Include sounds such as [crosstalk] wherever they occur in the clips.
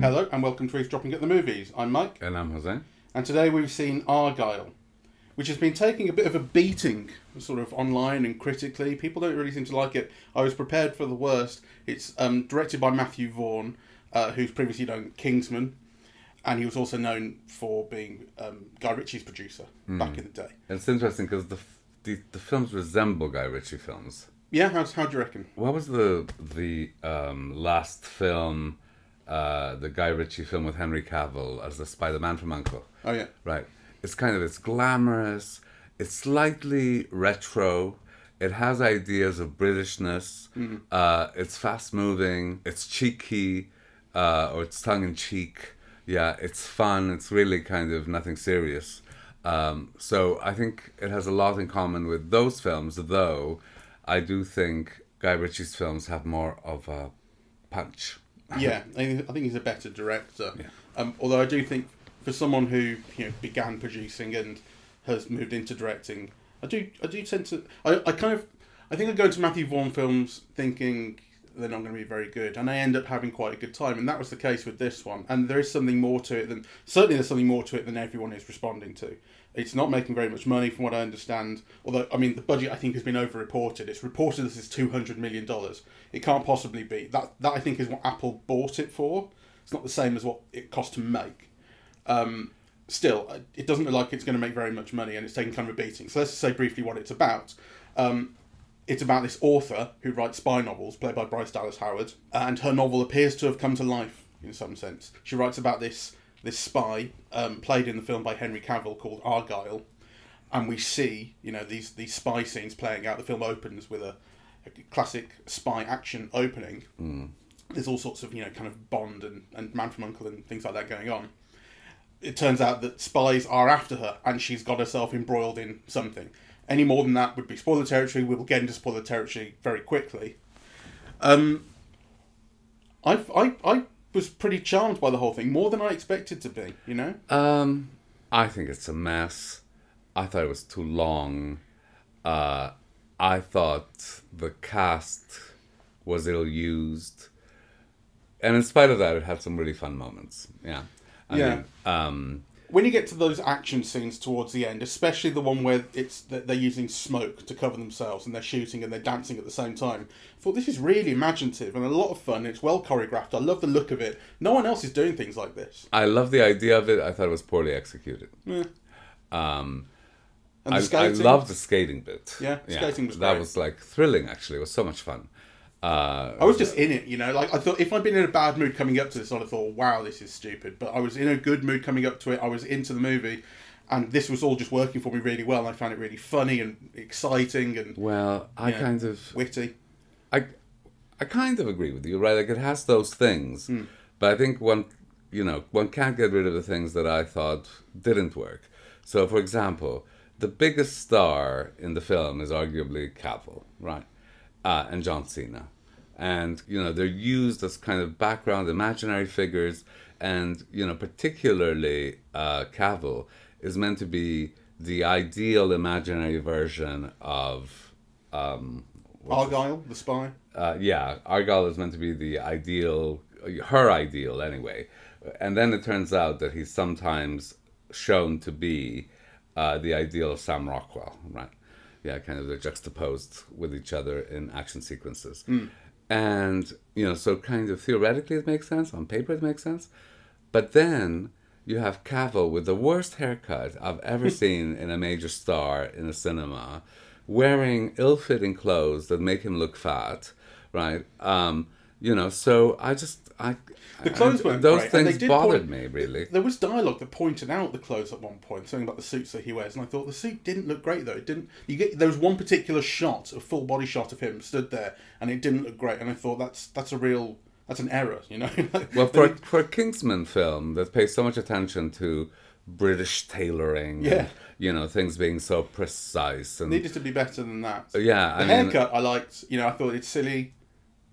Hello and welcome to Eavesdropping at the Movies. I'm Mike, And I'm José. and today we've seen Argylle, which has been taking a bit of a beating, sort of online and critically. People don't really seem to like it. I was prepared for the worst. It's um, directed by Matthew Vaughn, uh, who's previously done Kingsman, and he was also known for being um, Guy Ritchie's producer back in the day. It's interesting because the, f- the the films resemble Guy Ritchie films. Yeah, how's, how do you reckon? What was the the um, last film, uh, the Guy Ritchie film with Henry Cavill as the Spider-Man from Uncle? Oh yeah, Right. It's kind of it's glamorous. It's slightly retro. It has ideas of Britishness. Uh, it's fast moving. It's cheeky, uh, or it's tongue in cheek. Yeah, it's fun. It's really kind of nothing serious. Um, so I think it has a lot in common with those films, though I do think Guy Ritchie's films have more of a punch. yeah. I think he's a better director. Um, although I do think for someone who you know began producing and has moved into directing, I do I do tend to I, I kind of I think I go into Matthew Vaughn films thinking they're not going to be very good, and I end up having quite a good time, and that was the case with this one. And there is something more to it than certainly there's something more to it than everyone is responding to. It's not making very much money, from what I understand. Although, I mean, the budget I think has been over-reported. It's reported this is two hundred million dollars. It can't possibly be that. That I think is what Apple bought it for. It's not the same as what it cost to make. Um, still, it doesn't look like it's going to make very much money, and it's taking kind of a beating. So let's say briefly what it's about. Um, it's about this author who writes spy novels, played by Bryce Dallas Howard, and her novel appears to have come to life in some sense. She writes about this this spy, um, played in the film by Henry Cavill, called Argylle, and we see you know these these spy scenes playing out. The film opens with a, a classic spy action opening. There's all sorts of you know kind of Bond and, and Man from Uncle and things like that going on. It turns out that spies are after her, and she's got herself embroiled in something. Any more than that would be spoiler territory. We will get into spoiler territory very quickly. Um, I I I was pretty charmed by the whole thing, more than I expected to be. You know. Um, I think it's a mess. I thought it was too long. Uh, I thought the cast was ill used, and in spite of that, it had some really fun moments. Yeah, I Yeah. mean, um, when you get to those action scenes towards the end, especially the one where it's that they're using smoke to cover themselves and they're shooting and they're dancing at the same time, I thought this is really imaginative and a lot of fun. It's well choreographed. I love the look of it. No one else is doing things like this. I love the idea of it. I thought it was poorly executed. Yeah. Um, And the I, I love the skating bit. Yeah, skating was that great. was like thrilling. Actually, it was so much fun. Uh, I was just in it, you know. Like I thought, if I'd been in a bad mood coming up to this, I'd have thought, "Wow, this is stupid." But I was in a good mood coming up to it. I was into the movie, and this was all just working for me really well. And I found it really funny and exciting and well, I Yeah. kind of witty. I, I kind of agree with you, right? Like it has those things, Hmm. but I think one, you know, one can't get rid of the things that I thought didn't work. So, for example, the biggest star in the film is arguably Cavill, right, uh, and John Cena, and you know they're used as kind of background imaginary figures, and you know particularly uh, Cavill is meant to be the ideal imaginary version of. Um, Argylle, the spy. uh, yeah, Argylle is meant to be the ideal, her ideal anyway. And then it turns out that he's sometimes shown to be uh, the ideal of Sam Rockwell, right? Yeah, kind of they're juxtaposed with each other in action sequences. And, you know, so kind of theoretically it makes sense, on paper it makes sense. But then you have Cavill with the worst haircut I've ever [laughs] seen in a major star in a cinema, wearing ill-fitting clothes that make him look fat, right? Um, you know, so I just I The clothes I- weren't those great, things bothered point- me really. There was dialogue that pointed out the clothes at one point, something about the suits that he wears, and I thought the suit didn't look great though. It didn't. You get there was one particular shot, a full body shot of him stood there, and it didn't look great. And I thought that's that's a real that's an error, you know. [laughs] Well, for a, for a Kingsman film that pays so much attention to British tailoring, Yeah. and, you know, things being so precise and needed to be better than that. yeah, The I mean, haircut I liked. You know, I thought it's silly.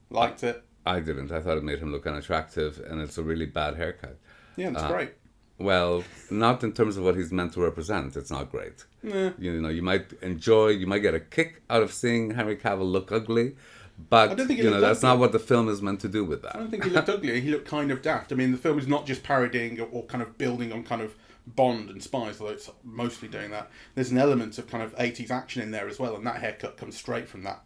Liked it. I didn't. I thought it made him look unattractive, and it's a really bad haircut. Yeah, that's Uh, great. Well, not in terms of what he's meant to represent. It's not great. Yeah. You know, you might enjoy, you might get a kick out of seeing Henry Cavill look ugly, but I don't think you know that's ugly. not what the film is meant to do with that. I don't think he looked ugly. He looked kind of daft. I mean, the film is not just parodying or kind of building on kind of Bond and spies, although it's mostly doing that. There's an element of kind of 80s action in there as well, and that haircut comes straight from that.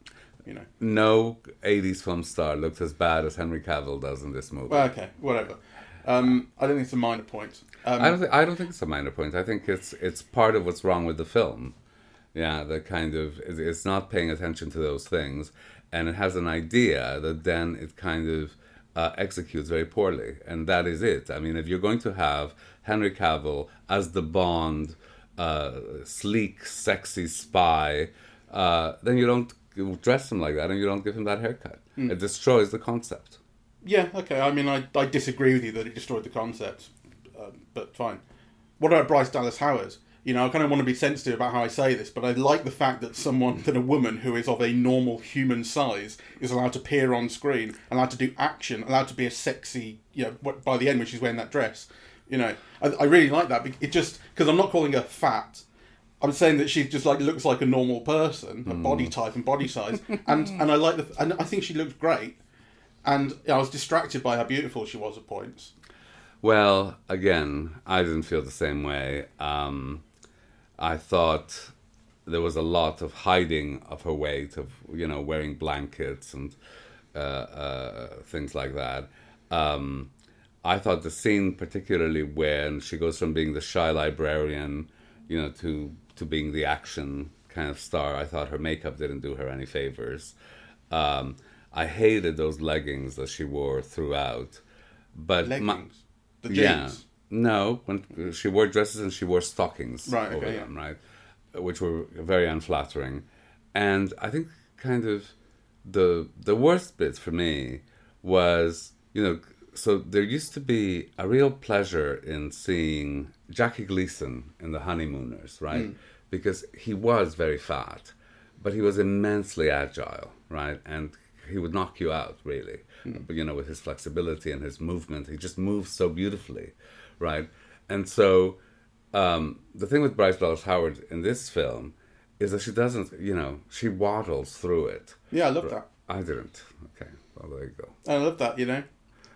You know. No '80s film star looked as bad as Henry Cavill does in this movie. Well, okay, whatever. Um, I don't think it's a minor point. Um, I don't. Th- I don't think it's a minor point. I think it's it's part of what's wrong with the film. Yeah, the kind of it's- it's not paying attention to those things, and it has an idea that then it kind of uh, executes very poorly, and that is it. I mean, if you're going to have Henry Cavill as the Bond, uh, sleek, sexy spy, uh, then you don't dress him like that, and you don't give him that haircut. It destroys the concept. Yeah, okay. I mean, I, I disagree with you that it destroyed the concept, uh, but fine. What about Bryce Dallas Howard? You know, I kind of want to be sensitive about how I say this, but I like the fact that someone, that a woman who is of a normal human size, is allowed to appear on screen, allowed to do action, allowed to be a sexy, you know, what- by the end when she's wearing that dress. You know, I, I really like that. It just, because I'm not calling her fat, I'm saying that she just like looks like a normal person, a body type and body size, and [laughs] and I like the, and I think she looks great, and I was distracted by how beautiful she was at points. Well, again, I didn't feel the same way. Um, I thought there was a lot of hiding of her weight, of you know, wearing blankets and uh, uh, things like that. Um, I thought the scene, particularly when she goes from being the shy librarian, you know, to to being the action kind of star, I thought her makeup didn't do her any favors. Um, I hated those leggings that she wore throughout, but my- Leggings, the jeans. yeah. No, when she wore dresses and she wore stockings Right, over okay, them, right, which were very unflattering. And I think kind of the the worst bit for me was, you know, so there used to be a real pleasure in seeing Jackie Gleason in The Honeymooners, right? Because he was very fat, but he was immensely agile, right? And he would knock you out, really. But, you know, with his flexibility and his movement, he just moves so beautifully, right? And so um, the thing with Bryce Dallas Howard in this film is that she doesn't, you know, she waddles through it. Yeah, I love that. I didn't. Okay, well there you go. I love that. You know,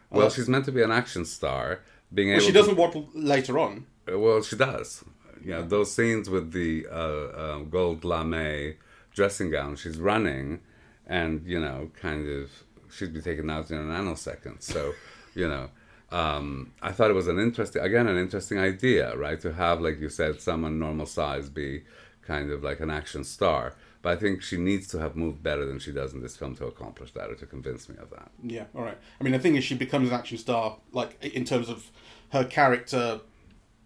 Well, she's meant to be an action star, being able. she doesn't waddle later on. well, she does. Yeah, those scenes with the uh, uh, gold lame dressing gown, she's running, and you know, kind of, she'd be taken out in a nanosecond. So, you know, um, I thought it was an interesting, again, an interesting idea, right? To have, like you said, someone normal size be kind of like an action star. But I think she needs to have moved better than she does in this film to accomplish that or to convince me of that. Yeah, all right. I mean, the thing is, she becomes an action star, like in terms of her character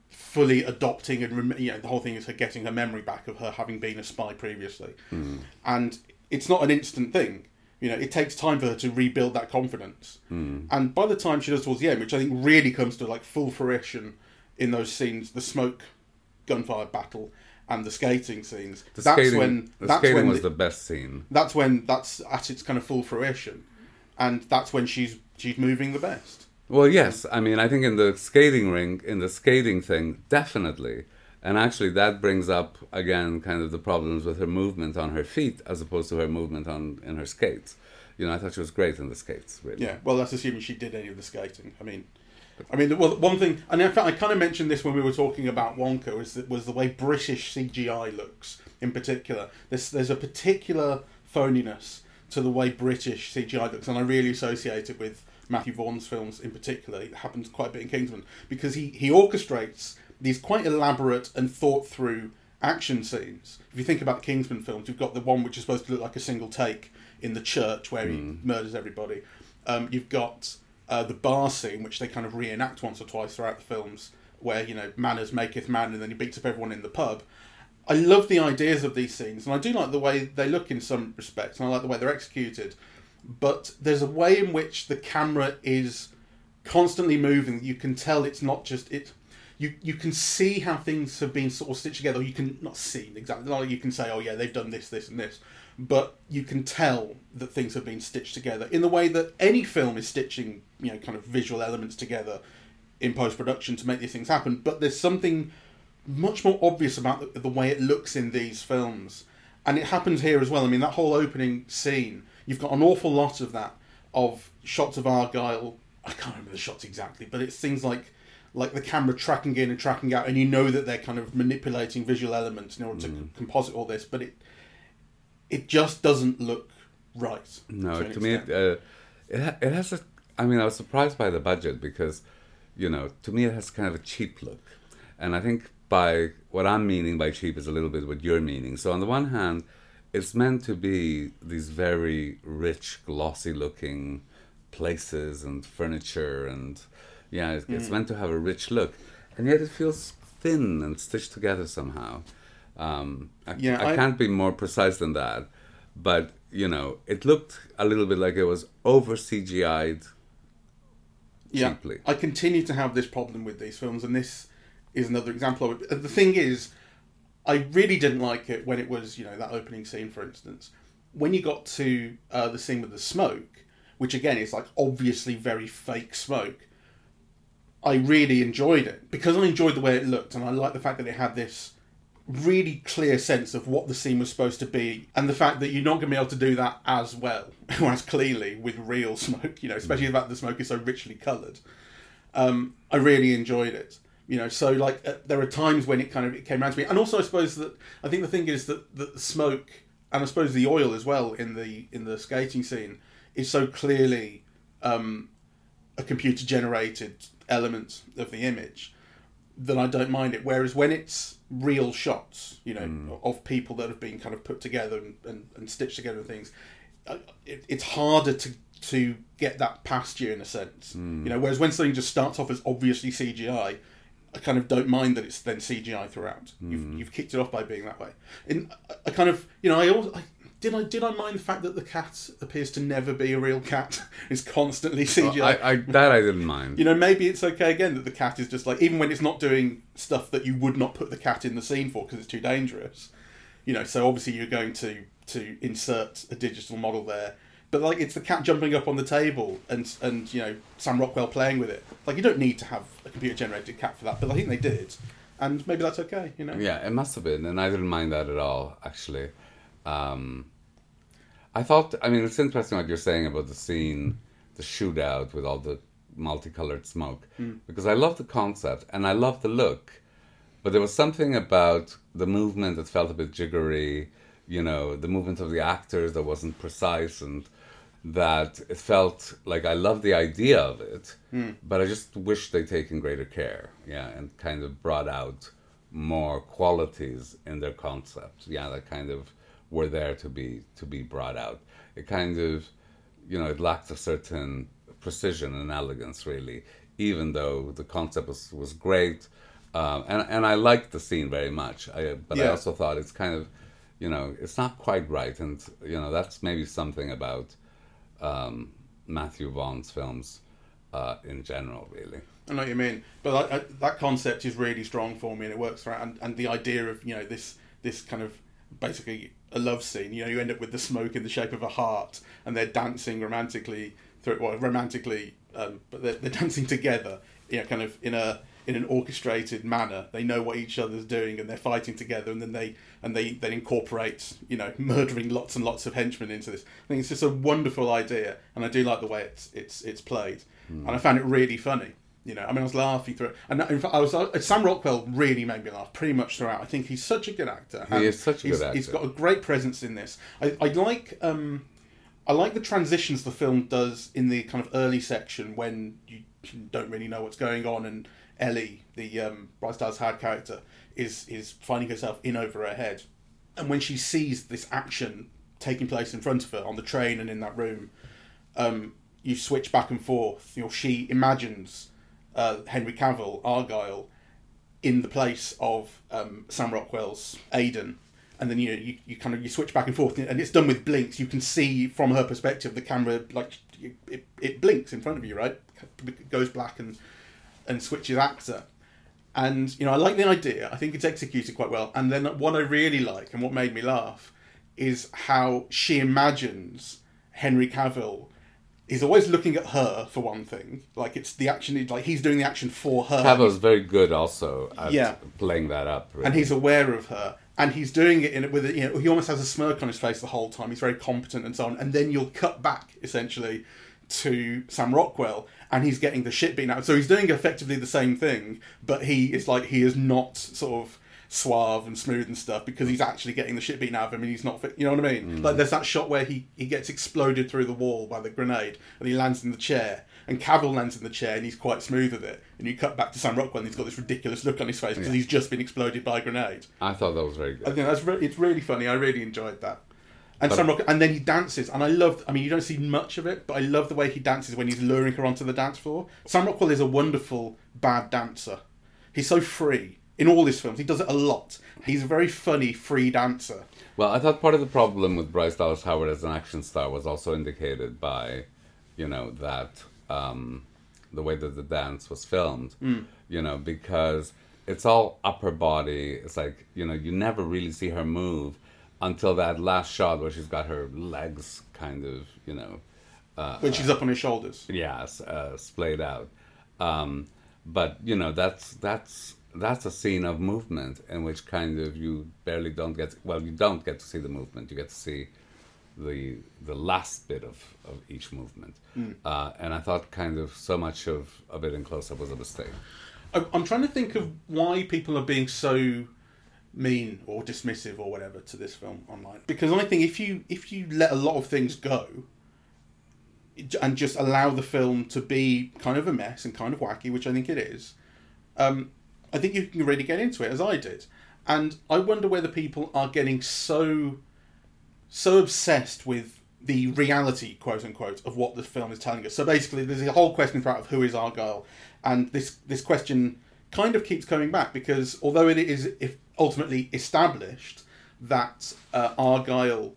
fully adopting and rem- you know the whole thing is her getting her memory back of her having been a spy previously, hmm. and it's not an instant thing. You know, it takes time for her to rebuild that confidence, hmm. and by the time she does towards the end, which I think really comes to like full fruition in those scenes, the smoke gunfire battle and the skating scenes. The that's skating, when the that's skating when was the- the best scene. that's when that's at its kind of full fruition, and that's when she's she's moving the best. Well, yes. I mean, I think in the skating ring, in the skating thing, definitely. And actually, that brings up again kind of the problems with her movement on her feet as opposed to her movement on in her skates. You know, I thought she was great in the skates. Really. Yeah, well, that's assuming she did any of the skating. I mean, I mean, well, one thing, and in fact, I kind of mentioned this when we were talking about Wonka, was that was the way British CGI looks in particular. There's there's a particular phoniness to the way British CGI looks, and I really associate it with Matthew Vaughn's films in particular. It happens quite a bit in Kingsman because he he orchestrates these quite elaborate and thought through action scenes. If you think about the Kingsman films, you've got the one which is supposed to look like a single take in the church where he murders everybody. Um, you've got uh, the bar scene, which they kind of reenact once or twice throughout the films, where you know manners maketh man, and then he beats up everyone in the pub. I love the ideas of these scenes, and I do like the way they look in some respects, and I like the way they're executed. But there's a way in which the camera is constantly moving. You can tell it's not just it. You you can see how things have been sort of stitched together. You can not see exactly. Like you can say, oh yeah, they've done this, this, and this. But you can tell that things have been stitched together in the way that any film is stitching, you know, kind of visual elements together in post production to make these things happen. But there's something much more obvious about the, the way it looks in these films, and it happens here as well. I mean, that whole opening scene, you've got an awful lot of that of shots of Argylle. I can't remember the shots exactly, but it's things like like the camera tracking in and tracking out, and you know that they're kind of manipulating visual elements in order to Mm. composite all this, but it it just doesn't look right. No, an to me, it, uh, it, ha- it has a. I mean, I was surprised by the budget because, you know, to me it has kind of a cheap look, and I think by what I'm meaning by cheap is a little bit what you're meaning. So on the one hand, it's meant to be these very rich, glossy-looking places and furniture, and yeah, it's, Mm. it's meant to have a rich look, and yet it feels thin and stitched together somehow. Um, I, Yeah, I I- can't be more precise than that, but you know, it looked a little bit like it was over CGI'd yeah, cheaply. I continue to have this problem with these films, and this is another example of it. The thing is, I really didn't like it when it was, you know, that opening scene, for instance. When you got to uh, the scene with the smoke, which again is like obviously very fake smoke, I really enjoyed it because I enjoyed the way it looked, and I like the fact that it had this really clear sense of what the scene was supposed to be, and the fact that you're not going to be able to do that as well [laughs] or as clearly with real smoke. You know, especially fact the smoke is so richly coloured. Um, I really enjoyed it. You know, so like uh, there are times when it kind of it came around to me, and also I suppose that I think the thing is that, that the smoke and I suppose the oil as well in the in the skating scene is so clearly um, a computer generated element of the image that I don't mind it. Whereas when it's real shots, you know, mm. of people that have been kind of put together and, and, and stitched together and things, it, it's harder to to get that past you in a sense. Mm. You know, whereas when something just starts off as obviously CGI, I kind of don't mind that it's then CGI throughout. You've, mm. you've kicked it off by being that way. And I- I kind of, you know, I also. I, did I did I mind the fact that the cat appears to never be a real cat? [laughs] It's constantly CGI. I, I that I didn't mind. You know, maybe it's okay again that the cat is just like, even when it's not doing stuff that you would not put the cat in the scene for because it's too dangerous. You know, so obviously you're going to to insert a digital model there, but like it's the cat jumping up on the table and and you know Sam Rockwell playing with it. Like you don't need to have a computer generated cat for that, but I think they did, and maybe that's okay. You know. Yeah, it must have been, and I didn't mind that at all. Actually, um, I thought. I mean, it's interesting what you're saying about the scene, the shootout with all the multicolored smoke, because I love the concept and I love the look, but there was something about the movement that felt a bit jiggery. You know, the movement of the actors that wasn't precise and that it felt like I love the idea of it, but I just wish they'd taken greater care, yeah, and kind of brought out more qualities in their concept, yeah, that kind of were there to be to be brought out. It kind of, you know, it lacked a certain precision and elegance, really, even though the concept was was great, um, and and I liked the scene very much. I, but I also thought it's kind of, you know, it's not quite right, and you know, that's maybe something about um, Matthew Vaughn's films uh, in general, really. I know what you mean, but I, I, that concept is really strong for me, and it works right. And, and the idea of you know this this kind of basically a love scene. You know, you end up with the smoke in the shape of a heart, and they're dancing romantically through well, romantically, um, but they're, they're [laughs] dancing together. You know, kind of in a in an orchestrated manner. They know what each other's doing, and they're fighting together. And then they and they then incorporate you know murdering lots and lots of henchmen into this. I think it's just a wonderful idea, and I do like the way it's it's it's played, and I found it really funny. You know, I mean, I was laughing through it, and in fact, I was. Uh, Sam Rockwell really made me laugh pretty much throughout. I think he's such a good actor. He is such a he's, good He's actor. got a great presence in this. I, I like. Um, I like the transitions the film does in the kind of early section when you don't really know what's going on, and Ellie, the um, Bryce Dallas Howard character, is is finding herself in over her head, and when she sees this action taking place in front of her on the train and in that room, um, you switch back and forth. You know, she imagines uh, Henry Cavill, Argylle, in the place of um, Sam Rockwell's Aidan, and then you know you, you kind of you switch back and forth, and it's done with blinks. You can see from her perspective the camera like it, it blinks in front of you, right? It goes black and and switches actor. And you know, I like the idea. I think it's executed quite well. And then what I really like and what made me laugh is how she imagines Henry Cavill he's always looking at her for one thing. Like it's the action, like he's doing the action for her. Cavill's very good also at Yeah. playing that up. really. and he's aware of her and he's doing it in it with a, you know he almost has a smirk on his face the whole time he's very competent and so on and then you'll cut back essentially to Sam Rockwell and he's getting the shit beaten out so he's doing effectively the same thing but he is like he is not sort of suave and smooth and stuff because he's actually getting the shit beaten out of him and he's not fit you know what I mean mm. like there's that shot where he he gets exploded through the wall by the grenade and he lands in the chair and Cavill lands in the chair and he's quite smooth with it and you cut back to Sam Rockwell and he's got this ridiculous look on his face because Yeah. he's just been exploded by a grenade I thought that was very good. I think that's re- it's really funny. I really enjoyed that. And But- Sam Rockwell, and then he dances, and I love. I mean, you don't see much of it, but I love the way he dances when he's luring her onto the dance floor. Sam Rockwell is a wonderful bad dancer. He's so free in all his films. He does it a lot. He's a very funny free dancer. Well, I thought part of the problem with Bryce Dallas Howard as an action star was also indicated by, you know, that um, the way that the dance was filmed. You know, because it's all upper body. It's like you know, you never really see her move until that last shot where she's got her legs kind of, you know, when she's up on his shoulders. Yes, uh, splayed out. Um, but you know, that's that's that's a scene of movement in which kind of you barely don't get. Well, you don't get to see the movement. You get to see the the last bit of, of each movement. Uh, and I thought kind of so much of, of it in close up was a mistake. I'm trying to think of why people are being so mean or dismissive or whatever to this film online. Because I think if you if you let a lot of things go and just allow the film to be kind of a mess and kind of wacky, which I think it is, um, I think you can really get into it as I did. And I wonder whether people are getting so so obsessed with the reality, quote unquote, of what the film is telling us. So basically, there's a whole question throughout of who is Argylle, and this this question kind of keeps coming back because although it is if ultimately established that uh, Argylle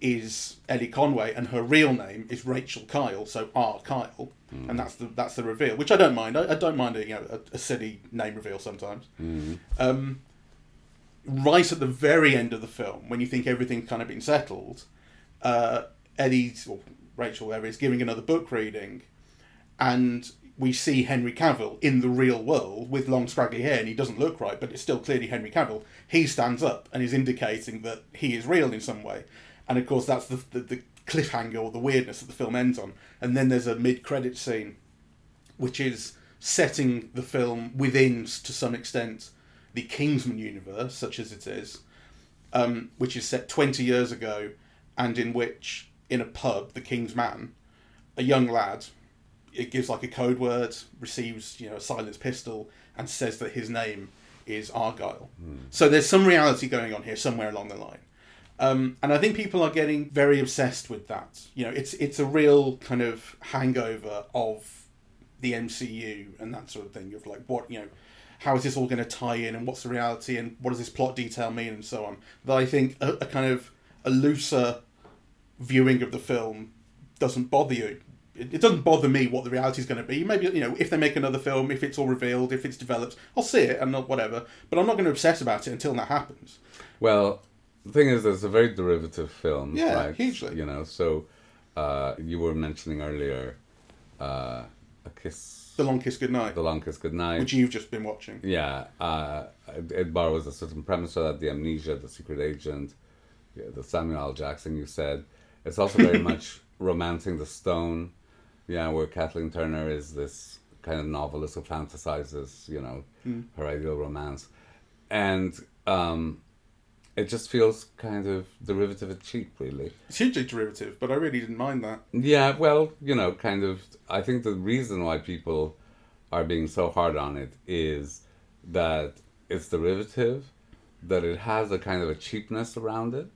is Ellie Conway and her real name is Rachel Kyle, so R Kyle, and that's the that's the reveal, which I don't mind. I, I don't mind a you know a, a silly name reveal sometimes. Um, right at the very end of the film, when you think everything's kind of been settled, uh, Ellie's or Rachel there is giving another book reading, and we see Henry Cavill in the real world with long scraggly hair, and he doesn't look right, but it's still clearly Henry Cavill. He stands up and is indicating that he is real in some way, and of course that's the the, the cliffhanger or the weirdness that the film ends on. And then there's a mid-credit scene, which is setting the film within to some extent the Kingsman universe, such as it is, um, which is set 20 years ago, and in which, in a pub, the King's Man, a young lad, it gives like a code word, receives you know a silenced pistol, and says that his name is Argylle. So there's some reality going on here somewhere along the line. Um, and I think people are getting very obsessed with that. You know, it's it's a real kind of hangover of the MCU and that sort of thing of like what you know, how is this all going to tie in and what's the reality and what does this plot detail mean and so on. That I think a, a kind of a looser viewing of the film doesn't bother you. It, it doesn't bother me what the reality is going to be. Maybe you know if they make another film, if it's all revealed, if it's developed, I'll see it and not whatever. But I'm not going to obsess about it until that happens. Well, the thing is, it's a very derivative film. Yeah, right? hugely. You know, so uh, you were mentioning earlier uh, A Kiss, The Long Kiss Goodnight, The Long Kiss Goodnight. which you've just been watching. Yeah, uh, it, it borrows a certain premise so that the amnesia, the secret agent, yeah, the Samuel L. Jackson you said. It's also very [laughs] much romancing the stone, yeah, where Kathleen Turner is this kind of novelist who fantasizes, you know, her ideal romance. And um, it just feels kind of derivative and cheap, really. It's hugely derivative, but I really didn't mind that. Yeah, well, you know, kind of. I think the reason why people are being so hard on it is that it's derivative, that it has a kind of a cheapness around it,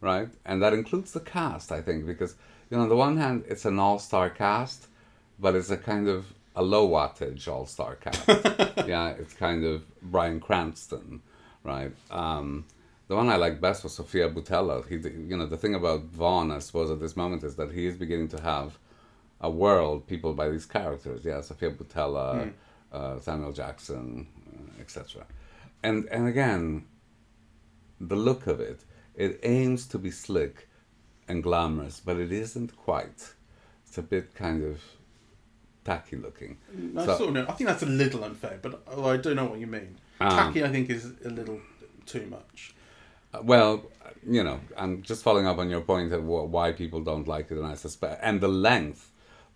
right? And that includes the cast, I think, because, you know, on the one hand, it's an all star cast, but it's a kind of a low wattage all star cast. [laughs] yeah, it's kind of Bryan Cranston, right? Um, the one I like best was Sofia Boutella. He, you know, the thing about Vaughn, I suppose, at this moment is that he is beginning to have a world people by these characters. Yeah, Sofia Boutella, uh, Samuel Jackson, uh, etc. And and again, the look of it, it aims to be slick and glamorous, but it isn't quite. it's a bit kind of tacky looking. I So- sort of know. I think that's a little unfair, but I do know what you mean. Um, Tacky, I think, is a little too much. Well, you know, I'm just following up on your point of why people don't like it, and I suspect, and the length,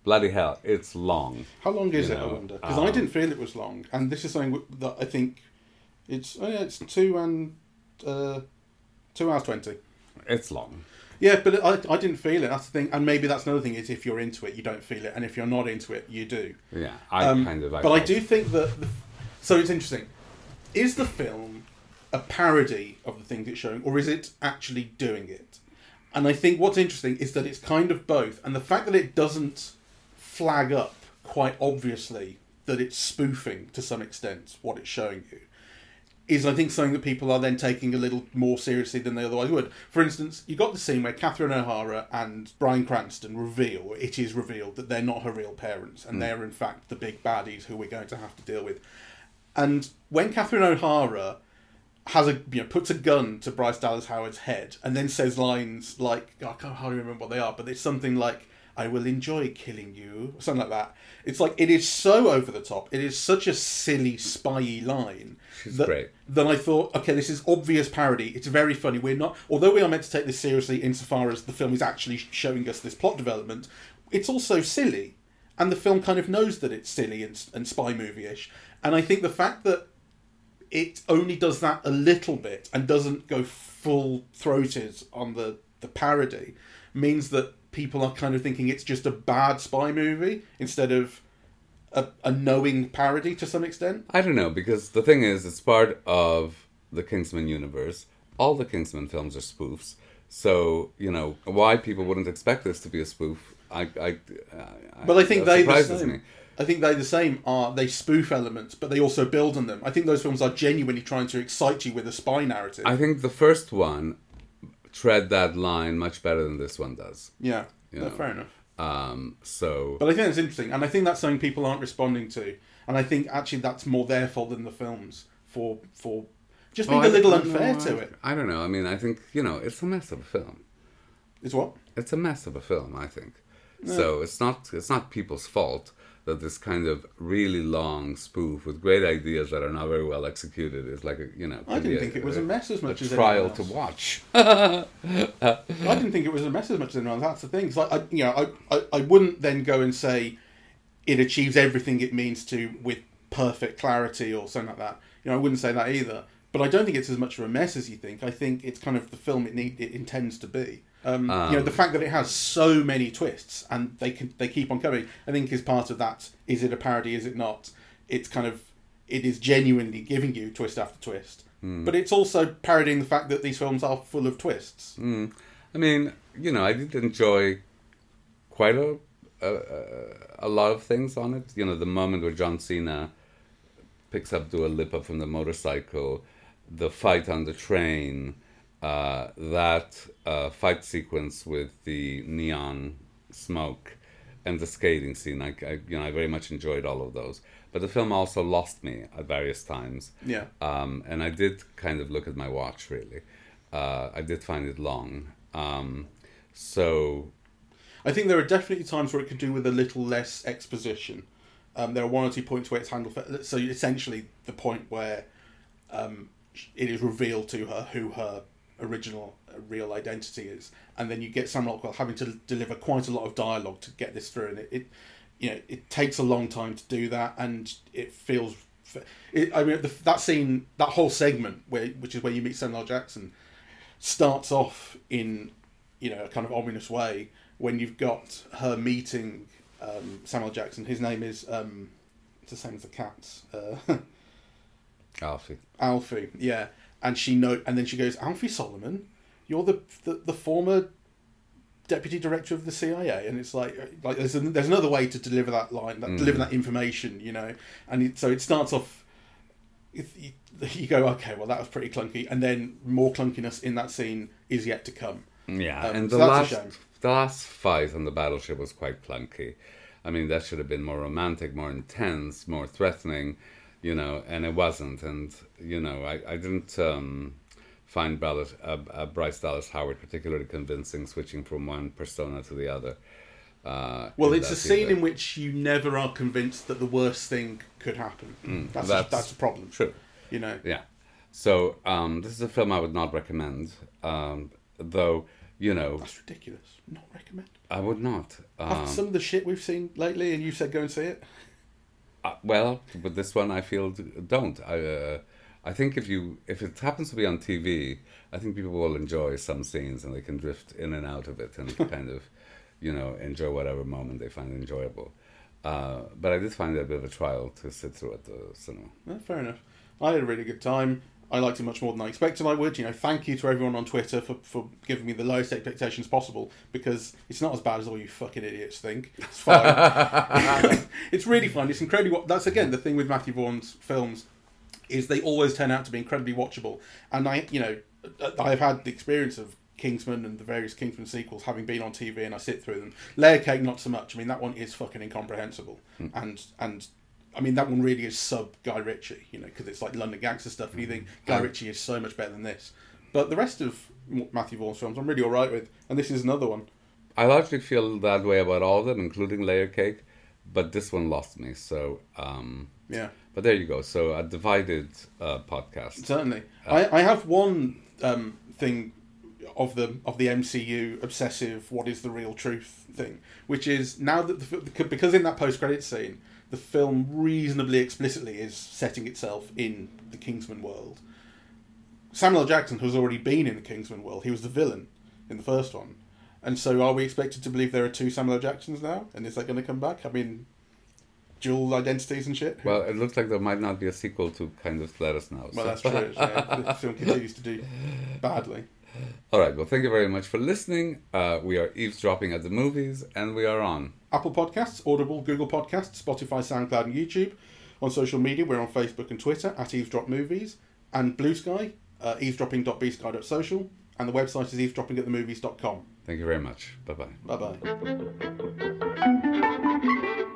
bloody hell, it's long. How long is it? I wonder because I um, didn't feel it was long, and this is something that I think it's oh yeah, it's two and uh, two hours twenty. It's long. Yeah, but I, I didn't feel it. That's the thing, and maybe that's another thing is if you're into it, you don't feel it, and if you're not into it, you do. Yeah, I Um, kind of. but I do think that. The, so it's interesting. Is the film a parody of the things it's showing, or is it actually doing it? And I think what's interesting is that it's kind of both, and the fact that it doesn't flag up quite obviously that it's spoofing to some extent what it's showing you is I think something that people are then taking a little more seriously than they otherwise would. For instance, you got the scene where Catherine O'Hara and Bryan Cranston reveal it is revealed that they're not her real parents and hmm. they're in fact the big baddies who we're going to have to deal with. And when Catherine O'Hara has a you know puts a gun to Bryce Dallas Howard's head and then says lines like I can't hardly remember what they are, but it's something like "I will enjoy killing you," something like that. It's like it is so over the top. It is such a silly, spy line. She's that, great. Then I thought, okay, this is obvious parody. It's very funny. We're not, although we are meant to take this seriously insofar as the film is actually showing us this plot development. It's also silly, and the film kind of knows that it's silly and, and spy movie-ish. And I think the fact that it only does that a little bit and doesn't go full throated on the the parody means that people are kind of thinking it's just a bad spy movie instead of a, a knowing parody to some extent. I don't know because the thing is, it's part of the Kingsman universe. All the Kingsman films are spoofs, so you know why people wouldn't expect this to be a spoof. I, I, uh, I But I think they the surprises same. me. I think they the same are they spoof elements, but they also build on them. I think those films are genuinely trying to excite you with a spy narrative. I think the first one tread that line much better than this one does. yeah, no, know. fair enough. Um, so But I think that's interesting, and I think that's something people aren't responding to. And I think actually that's more their fault than the films for for just being Oh, a little unfair no, to I- it. I don't know. I mean, I think you know it's a mess of a film. Is what? It's a mess of a film. I think. So it's not it's not people's fault that this kind of really long spoof with great ideas that are not very well executed is like a you know. I didn't think it was a mess as much a as trial to watch. [laughs] I didn't think it was a mess as much as anyone else. That's the thing. It's like I, you know, I, I, I wouldn't then go and say it achieves everything it means to with perfect clarity or something like that. You know, I wouldn't say that either. But I don't think it's as much of a mess as you think. I think it's kind of the film it need it intends to be. Um, you know, um, the fact that it has so many twists and they can they keep on coming. I think is part of that. Is it a parody? Is it not? It's kind of it is genuinely giving you twist after twist. Hmm. But it's also parodying the fact that these films are full of twists. Hmm. I mean, you know, I did enjoy quite a, a a lot of things on it. You know, the moment where John Cena picks up Dua Lipa from the motorcycle, the fight on the train, uh, that uh, fight sequence with the neon smoke, and the skating scene. I, I, you know, I very much enjoyed all of those. But the film also lost me at various times. Yeah. Um, and I did kind of look at my watch, really. Uh, I did find it long. Um, so, I think there are definitely times where it could do with a little less exposition. Um, there are one or two points where it's handled. fa- So essentially, the point where um, it is revealed to her who her original uh, real identity is, and then you get Sam Rockwell having to deliver quite a lot of dialogue to get this through, and it, it you know it takes a long time to do that, and it feels. It, I mean, the, that scene, that whole segment where which is where you meet Samuel. Jackson, starts off in you know a kind of ominous way when you've got her meeting um, Samuel Jackson. His name is um, it's the same as the cat's uh, [laughs] Alfie. Alfie. Yeah, and she know and then she goes Alfie Solomon, you're the the, the former deputy director of the CIA, and it's like like there's an, there's another way to deliver that line, that, deliver that information, you know, and it, so it starts off. You, you go okay, well that was pretty clunky, and then more clunkiness in that scene is yet to come. Yeah, Um, and so the a last the last fight on the battleship was quite clunky. I mean, that should have been more romantic, more intense, more threatening, you know, and it wasn't. And you know, I I didn't um, find uh, uh, Bryce Dallas Howard particularly convincing, switching from one persona to the other. Uh, Well, it's a scene either. in which you never are convinced that the worst thing could happen. that's, that's that's a problem. True. You know. Yeah. So um, this is a film I would not recommend, um, though you know That's ridiculous. Not recommend. I would not. After Um, some of the shit we've seen lately, and you said go and see it. Uh, well, with this one, I feel don't. I uh, I think if you if it happens to be on TV, I think people will enjoy some scenes and they can drift in and out of it and [laughs] kind of, you know, enjoy whatever moment they find enjoyable. Uh, but I did find it a bit of a trial to sit through at the cinema. Yeah, fair enough. I had a really good time. I liked it much more than I expected I would. You know, thank you to everyone on Twitter for, for giving me the lowest expectations possible because it's not as bad as all you fucking idiots think. It's [laughs] fine. [laughs] it's really fun. It's incredibly. wa- That's again the thing with Matthew Vaughn's films is they always turn out to be incredibly watchable. And I, you know, I've had the experience of Kingsman and the various Kingsman sequels having been on TV and I sit through them. Layer Cake, not so much. I mean, that one is fucking incomprehensible. Hmm. And and I mean, that one really is sub Guy Ritchie, you know, because it's like London gangster stuff, and you think Guy Ritchie is so much better than this. But the rest of Matthew Vaughn's films, I'm really all right with, and this is another one. I largely feel that way about all of them, including Layer Cake, but this one lost me. So, um, Yeah, but there you go. So a divided uh, podcast. certainly. I, I have one um, thing of the of the MCU obsessive "what is the real truth" thing, which is now that the, because in that post credit scene, the film reasonably explicitly is setting itself in the Kingsman world. Samuel Jackson has already been in the Kingsman world. He was the villain in the first one. And so are we expected to believe there are two Samuel Jacksons now? And is that going to come back? I mean, dual identities and shit? Well, it looks like there might not be a sequel to kind of let us know. Well, so- that's true. Yeah, the film continues to do badly. All right. Well, thank you very much for listening. Uh, we are eavesdropping at the movies, and we are on. Apple Podcasts, Audible, Google Podcasts, Spotify, SoundCloud, and YouTube. On social media, we're on Facebook and Twitter at Eavesdrop Movies. And Bluesky, uh, eavesdropping.bsky.social. And the website is eavesdroppingatthemovies.com. Thank you very much. Bye bye. Bye bye.